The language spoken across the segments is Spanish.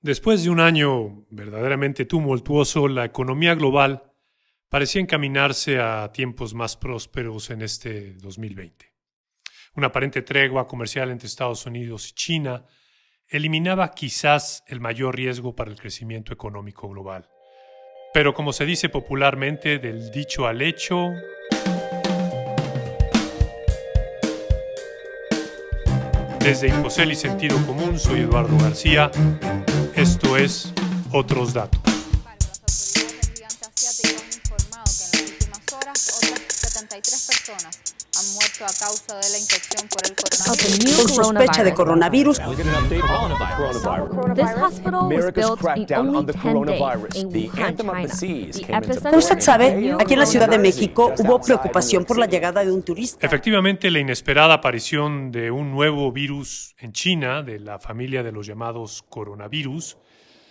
Después de un año verdaderamente tumultuoso, la economía global parecía encaminarse a tiempos más prósperos en este 2020. Una aparente tregua comercial entre Estados Unidos y China eliminaba quizás el mayor riesgo para el crecimiento económico global. Pero como se dice popularmente, del dicho al hecho... Desde Infocel y Sentido Común, soy Eduardo García. Esto es Otros Datos. Muerto a causa de la infección por el coronavirus. con sospecha de coronavirus. This hospital was built in only 10 days in Wuhan, China. The epicenter Usted sabe, of aquí en la Ciudad de México hubo preocupación por la llegada de un turista. Efectivamente, la inesperada aparición de un nuevo virus en China, de la familia de los llamados coronavirus,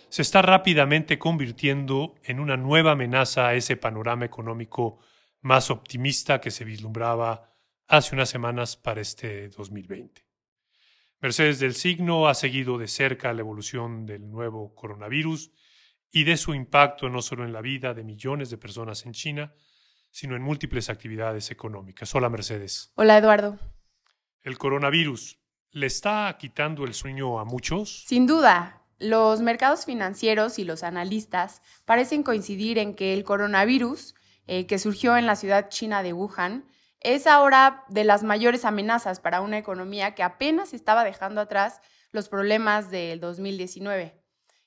se está rápidamente convirtiendo en una nueva amenaza a ese panorama económico más optimista que se vislumbraba hace unas semanas para este 2020. Mercedes del Signo ha seguido de cerca la evolución del nuevo coronavirus y de su impacto no solo en la vida de millones de personas en China, sino en múltiples actividades económicas. Hola Mercedes. Hola Eduardo. ¿El coronavirus le está quitando el sueño a muchos? Sin duda, los mercados financieros y los analistas parecen coincidir en que el coronavirus, eh, que surgió en la ciudad china de Wuhan, es ahora de las mayores amenazas para una economía que apenas estaba dejando atrás los problemas del 2019,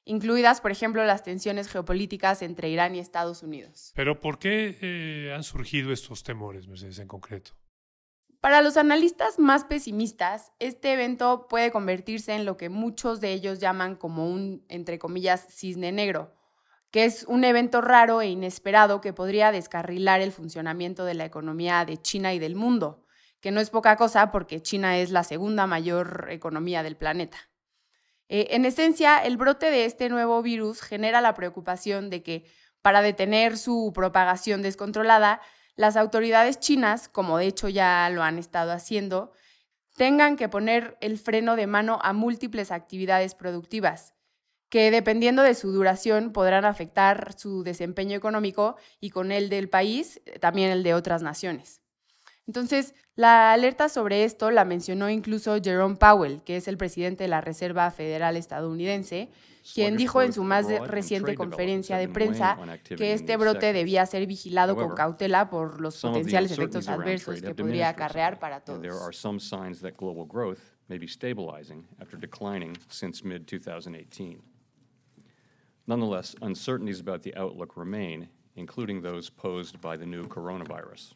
incluidas, por ejemplo, las tensiones geopolíticas entre Irán y Estados Unidos. Pero ¿por qué eh, han surgido estos temores, Mercedes, en concreto? Para los analistas más pesimistas, este evento puede convertirse en lo que muchos de ellos llaman como un, entre comillas, cisne negro, que es un evento raro e inesperado que podría descarrilar el funcionamiento de la economía de China y del mundo, que no es poca cosa porque China es la segunda mayor economía del planeta. Eh, en esencia, el brote de este nuevo virus genera la preocupación de que, para detener su propagación descontrolada, las autoridades chinas, como de hecho ya lo han estado haciendo, tengan que poner el freno de mano a múltiples actividades productivas, que dependiendo de su duración podrán afectar su desempeño económico y con el del país, también el de otras naciones. Entonces, la alerta sobre esto la mencionó incluso Jerome Powell, que es el presidente de la Reserva Federal estadounidense, quien dijo en su más reciente conferencia de prensa que este brote debía ser vigilado con cautela por los potenciales efectos adversos que podría acarrear para todos. Nonetheless, uncertainties about the outlook remain, including those posed by the new coronavirus.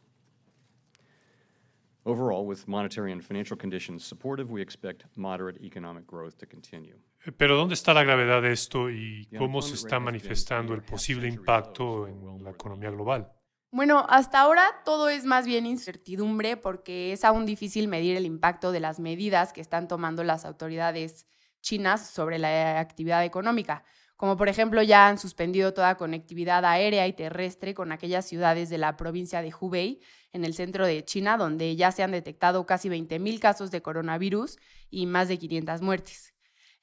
Overall, with monetary and financial conditions supportive, we expect moderate economic growth to continue. Pero ¿dónde está la gravedad de esto y cómo se está rate has been manifestando el posible impacto en la economía global? Bueno, hasta ahora todo es más bien incertidumbre porque es aún difícil medir el impacto de las medidas que están tomando las autoridades chinas sobre la actividad económica, como por ejemplo ya han suspendido toda conectividad aérea y terrestre con aquellas ciudades de la provincia de Hubei, en el centro de China, donde ya se han detectado casi 20.000 casos de coronavirus y más de 500 muertes.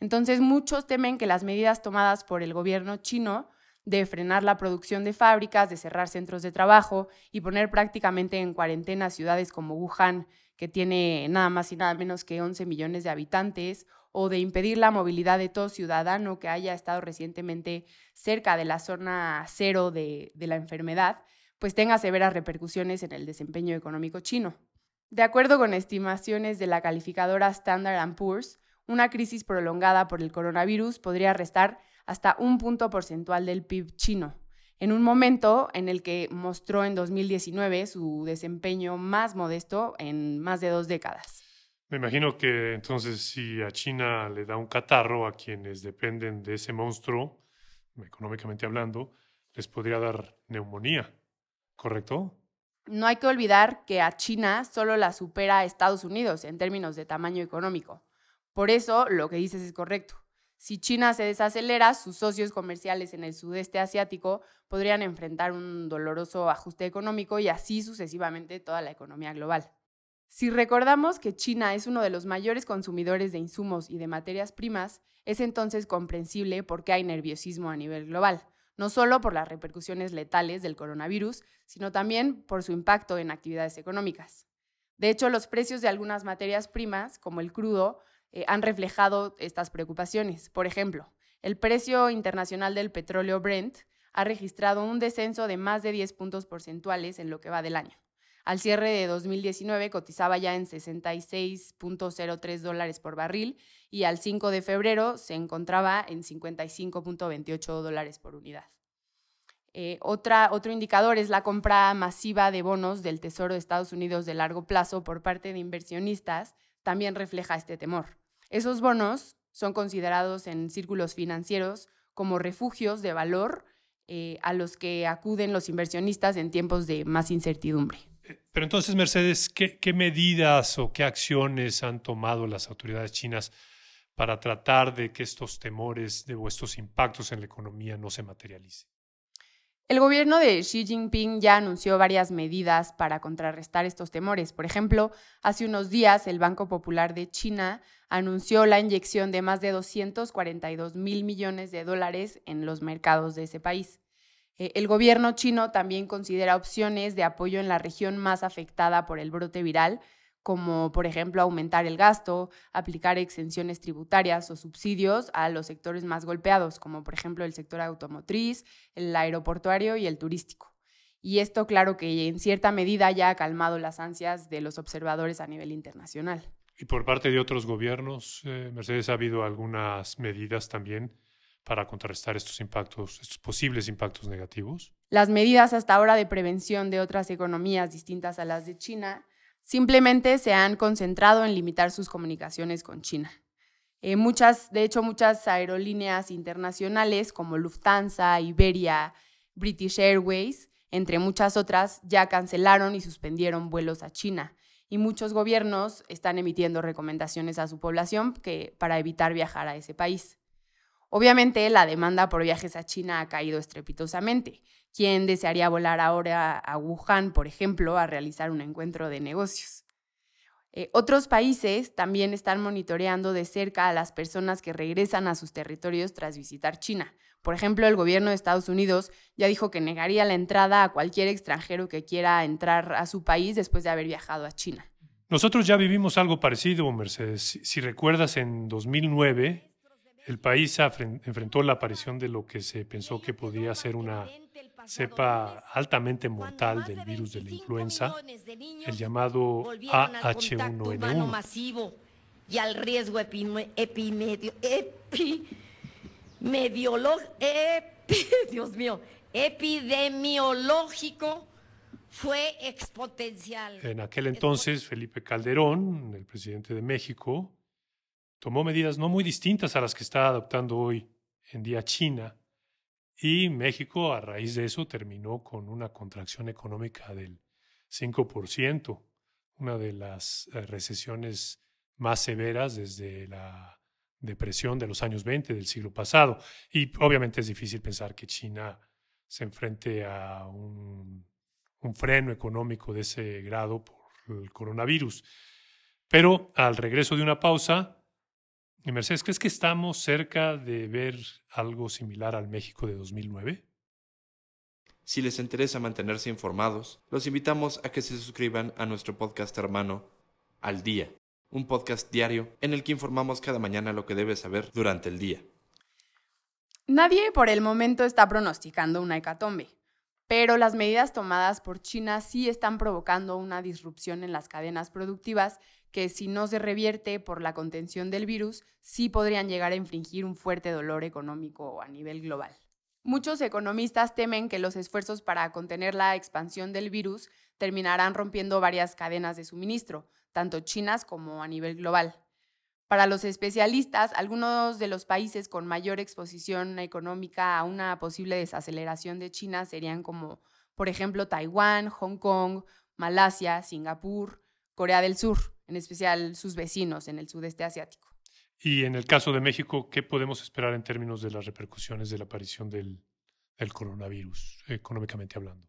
Entonces muchos temen que las medidas tomadas por el gobierno chino de frenar la producción de fábricas, de cerrar centros de trabajo y poner prácticamente en cuarentena ciudades como Wuhan, que tiene nada más y nada menos que 11 millones de habitantes, o de impedir la movilidad de todo ciudadano que haya estado recientemente cerca de la zona cero de, la enfermedad, pues tenga severas repercusiones en el desempeño económico chino. De acuerdo con estimaciones de la calificadora Standard Poor's, una crisis prolongada por el coronavirus podría restar hasta un punto porcentual del PIB chino, en un momento en el que mostró en 2019 su desempeño más modesto en más de dos décadas. Me imagino que entonces si a China le da un catarro a quienes dependen de ese monstruo, económicamente hablando, les podría dar neumonía, ¿correcto? No hay que olvidar que a China solo la supera a Estados Unidos en términos de tamaño económico. Por eso, lo que dices es correcto. Si China se desacelera, sus socios comerciales en el sudeste asiático podrían enfrentar un doloroso ajuste económico y así sucesivamente toda la economía global. Si recordamos que China es uno de los mayores consumidores de insumos y de materias primas, es entonces comprensible por qué hay nerviosismo a nivel global, no solo por las repercusiones letales del coronavirus, sino también por su impacto en actividades económicas. De hecho, los precios de algunas materias primas, como el crudo, eh, han reflejado estas preocupaciones. Por ejemplo, el precio internacional del petróleo Brent ha registrado un descenso de más de 10 puntos porcentuales en lo que va del año. Al cierre de 2019 cotizaba ya en 66.03 dólares por barril y al 5 de febrero se encontraba en 55.28 dólares por unidad. Eh, otro indicador es la compra masiva de bonos del Tesoro de Estados Unidos de largo plazo por parte de inversionistas, también refleja este temor. Esos bonos son considerados en círculos financieros como refugios de valor eh, a los que acuden los inversionistas en tiempos de más incertidumbre. Pero entonces, Mercedes, ¿qué, medidas o qué acciones han tomado las autoridades chinas para tratar de que estos temores de, o estos impactos en la economía no se materialicen? El gobierno de Xi Jinping ya anunció varias medidas para contrarrestar estos temores. Por ejemplo, hace unos días el Banco Popular de China anunció la inyección de más de 242 mil millones de dólares en los mercados de ese país. Eh, el gobierno chino también considera opciones de apoyo en la región más afectada por el brote viral, como por ejemplo aumentar el gasto, aplicar exenciones tributarias o subsidios a los sectores más golpeados, como por ejemplo el sector automotriz, el aeroportuario y el turístico. Y esto claro que en cierta medida ya ha calmado las ansias de los observadores a nivel internacional. Y por parte de otros gobiernos, eh, Mercedes, ha habido algunas medidas también para contrarrestar estos impactos, estos posibles impactos negativos? Las medidas hasta ahora de prevención de otras economías distintas a las de China simplemente se han concentrado en limitar sus comunicaciones con China. Eh, muchas, de hecho, muchas aerolíneas internacionales como Lufthansa, Iberia, British Airways, entre muchas otras, ya cancelaron y suspendieron vuelos a China. Y muchos gobiernos están emitiendo recomendaciones a su población que, para evitar viajar a ese país. Obviamente la demanda por viajes a China ha caído estrepitosamente. ¿Quién desearía volar ahora a Wuhan, por ejemplo, a realizar un encuentro de negocios? Eh, otros países también están monitoreando de cerca a las personas que regresan a sus territorios tras visitar China. Por ejemplo, el gobierno de Estados Unidos ya dijo que negaría la entrada a cualquier extranjero que quiera entrar a su país después de haber viajado a China. Nosotros ya vivimos algo parecido, Mercedes. Si recuerdas, en 2009 el país enfrentó la aparición de lo que se pensó que podía ser una cepa altamente mortal del virus de la influenza, el llamado AH1N1. Y al riesgo epidemiológico fue exponencial. En aquel entonces, Felipe Calderón, el presidente de México, tomó medidas no muy distintas a las que está adoptando hoy en día China. Y México, a raíz de eso, terminó con una contracción económica del 5%, una de las eh, recesiones más severas desde la depresión de los años 20 del siglo pasado. Y obviamente es difícil pensar que China se enfrente a un, un freno económico de ese grado por el coronavirus. Pero al regreso de una pausa, y Mercedes, ¿crees que estamos cerca de ver algo similar al México de 2009? Si les interesa mantenerse informados, los invitamos a que se suscriban a nuestro podcast hermano Al Día, un podcast diario en el que informamos cada mañana lo que debes saber durante el día. Nadie por el momento está pronosticando una hecatombe, pero las medidas tomadas por China sí están provocando una disrupción en las cadenas productivas que si no se revierte por la contención del virus, sí podrían llegar a infringir un fuerte dolor económico a nivel global. Muchos economistas temen que los esfuerzos para contener la expansión del virus terminarán rompiendo varias cadenas de suministro, tanto chinas como a nivel global. Para los especialistas, algunos de los países con mayor exposición económica a una posible desaceleración de China serían como, por ejemplo, Taiwán, Hong Kong, Malasia, Singapur, Corea del Sur en especial sus vecinos en el sudeste asiático. Y en el caso de México, ¿qué podemos esperar en términos de las repercusiones de la aparición del, coronavirus, económicamente hablando?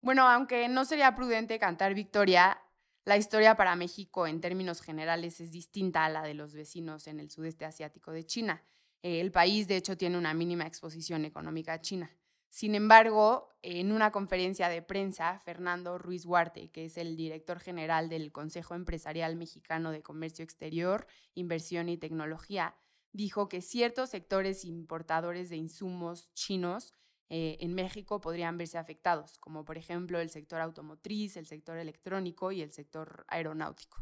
Bueno, aunque no sería prudente cantar victoria, La historia para México en términos generales es distinta a la de los vecinos en el sudeste asiático de China. El país, de hecho, tiene una mínima exposición económica a China. Sin embargo, en una conferencia de prensa, Fernando Ruiz Huarte, que es el director general del Consejo Empresarial Mexicano de Comercio Exterior, Inversión y Tecnología, dijo que ciertos sectores importadores de insumos chinos eh, en México podrían verse afectados, como por ejemplo el sector automotriz, el sector electrónico y el sector aeronáutico.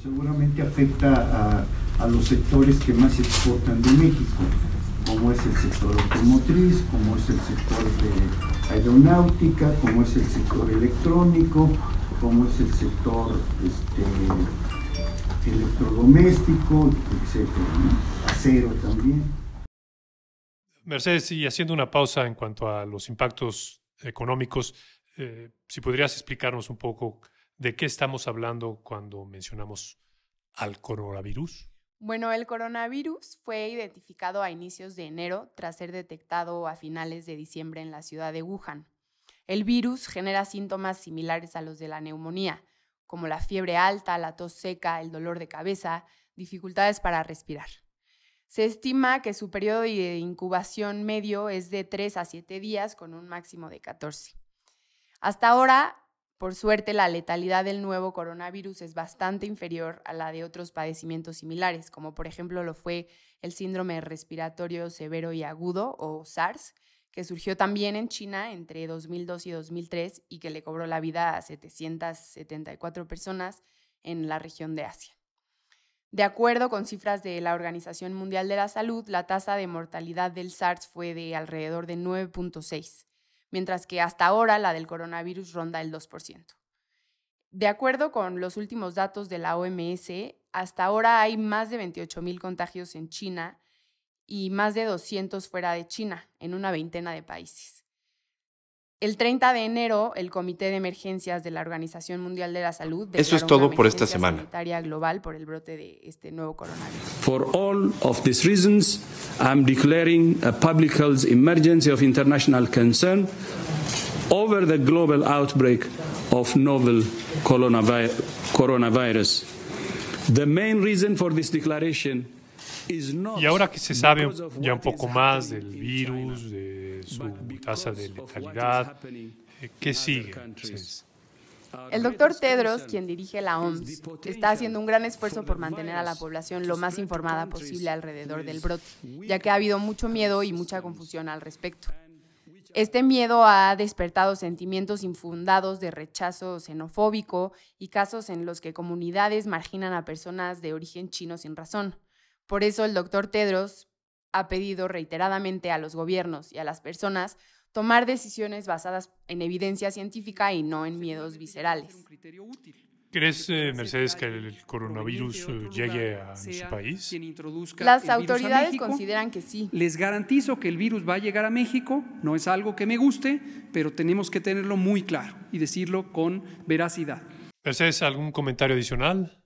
Seguramente afecta a, los sectores que más exportan de México, como es el sector automotriz, como es el sector de aeronáutica, como es el sector electrónico, como es el sector este, electrodoméstico, etc. Acero también. Mercedes, y haciendo una pausa en cuanto a los impactos económicos, eh, si podrías explicarnos un poco de qué estamos hablando cuando mencionamos al coronavirus. Bueno, el coronavirus fue identificado a inicios de enero tras ser detectado a finales de diciembre en la ciudad de Wuhan. El virus genera síntomas similares a los de la neumonía, como la fiebre alta, la tos seca, el dolor de cabeza, dificultades para respirar. Se estima que su periodo de incubación medio es de 3 a 7 días con un máximo de 14. Hasta ahora, por suerte, la letalidad del nuevo coronavirus es bastante inferior a la de otros padecimientos similares, como por ejemplo lo fue el síndrome respiratorio severo y agudo o SARS, que surgió también en China entre 2002 y 2003 y que le cobró la vida a 774 personas en la región de Asia. De acuerdo con cifras de la Organización Mundial de la Salud, la tasa de mortalidad del SARS fue de alrededor de 9.6, mientras que hasta ahora la del coronavirus ronda el 2%. De acuerdo con los últimos datos de la OMS, hasta ahora hay más de 28.000 contagios en China y más de 200 fuera de China, en una veintena de países. El 30 de enero, el Comité de Emergencias de la Organización Mundial de la Salud Eso es todo por esta semana. Sanitaria global por el brote de este nuevo coronavirus. For all of these reasons, I'm declaring a public health emergency of international concern over the global outbreak of novel coronavirus. The main reason for this declaration y ahora que se sabe ya un poco más del virus, de su tasa de letalidad, eh, ¿qué sigue? El doctor Tedros, quien dirige la OMS, está haciendo un gran esfuerzo por mantener a la población lo más informada posible alrededor del brote, ya que ha habido mucho miedo y mucha confusión al respecto. Este miedo ha despertado sentimientos infundados de rechazo xenofóbico y casos en los que comunidades marginan a personas de origen chino sin razón. Por eso el doctor Tedros ha pedido reiteradamente a los gobiernos y a las personas tomar decisiones basadas en evidencia científica y no en miedos viscerales. ¿Crees, eh, Mercedes, que el coronavirus eh, llegue a nuestro país? Las autoridades consideran que sí. Les garantizo que el virus va a llegar a México, no es algo que me guste, pero tenemos que tenerlo muy claro y decirlo con veracidad. Mercedes, ¿algún comentario adicional?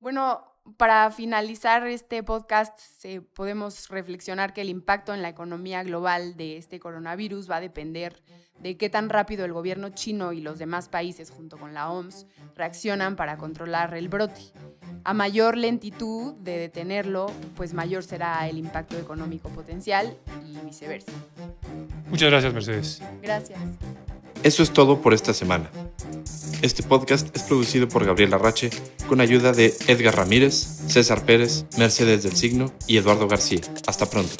Bueno, para finalizar este podcast, podemos reflexionar que el impacto en la economía global de este coronavirus va a depender de qué tan rápido el gobierno chino y los demás países, junto con la OMS, reaccionan para controlar el brote. A mayor lentitud de detenerlo, pues mayor será el impacto económico potencial y viceversa. Muchas gracias, Mercedes. Gracias. Eso es todo por esta semana. Este podcast es producido por Gabriel Arrache con ayuda de Edgar Ramírez, César Pérez, Mercedes del Signo y Eduardo García. Hasta pronto.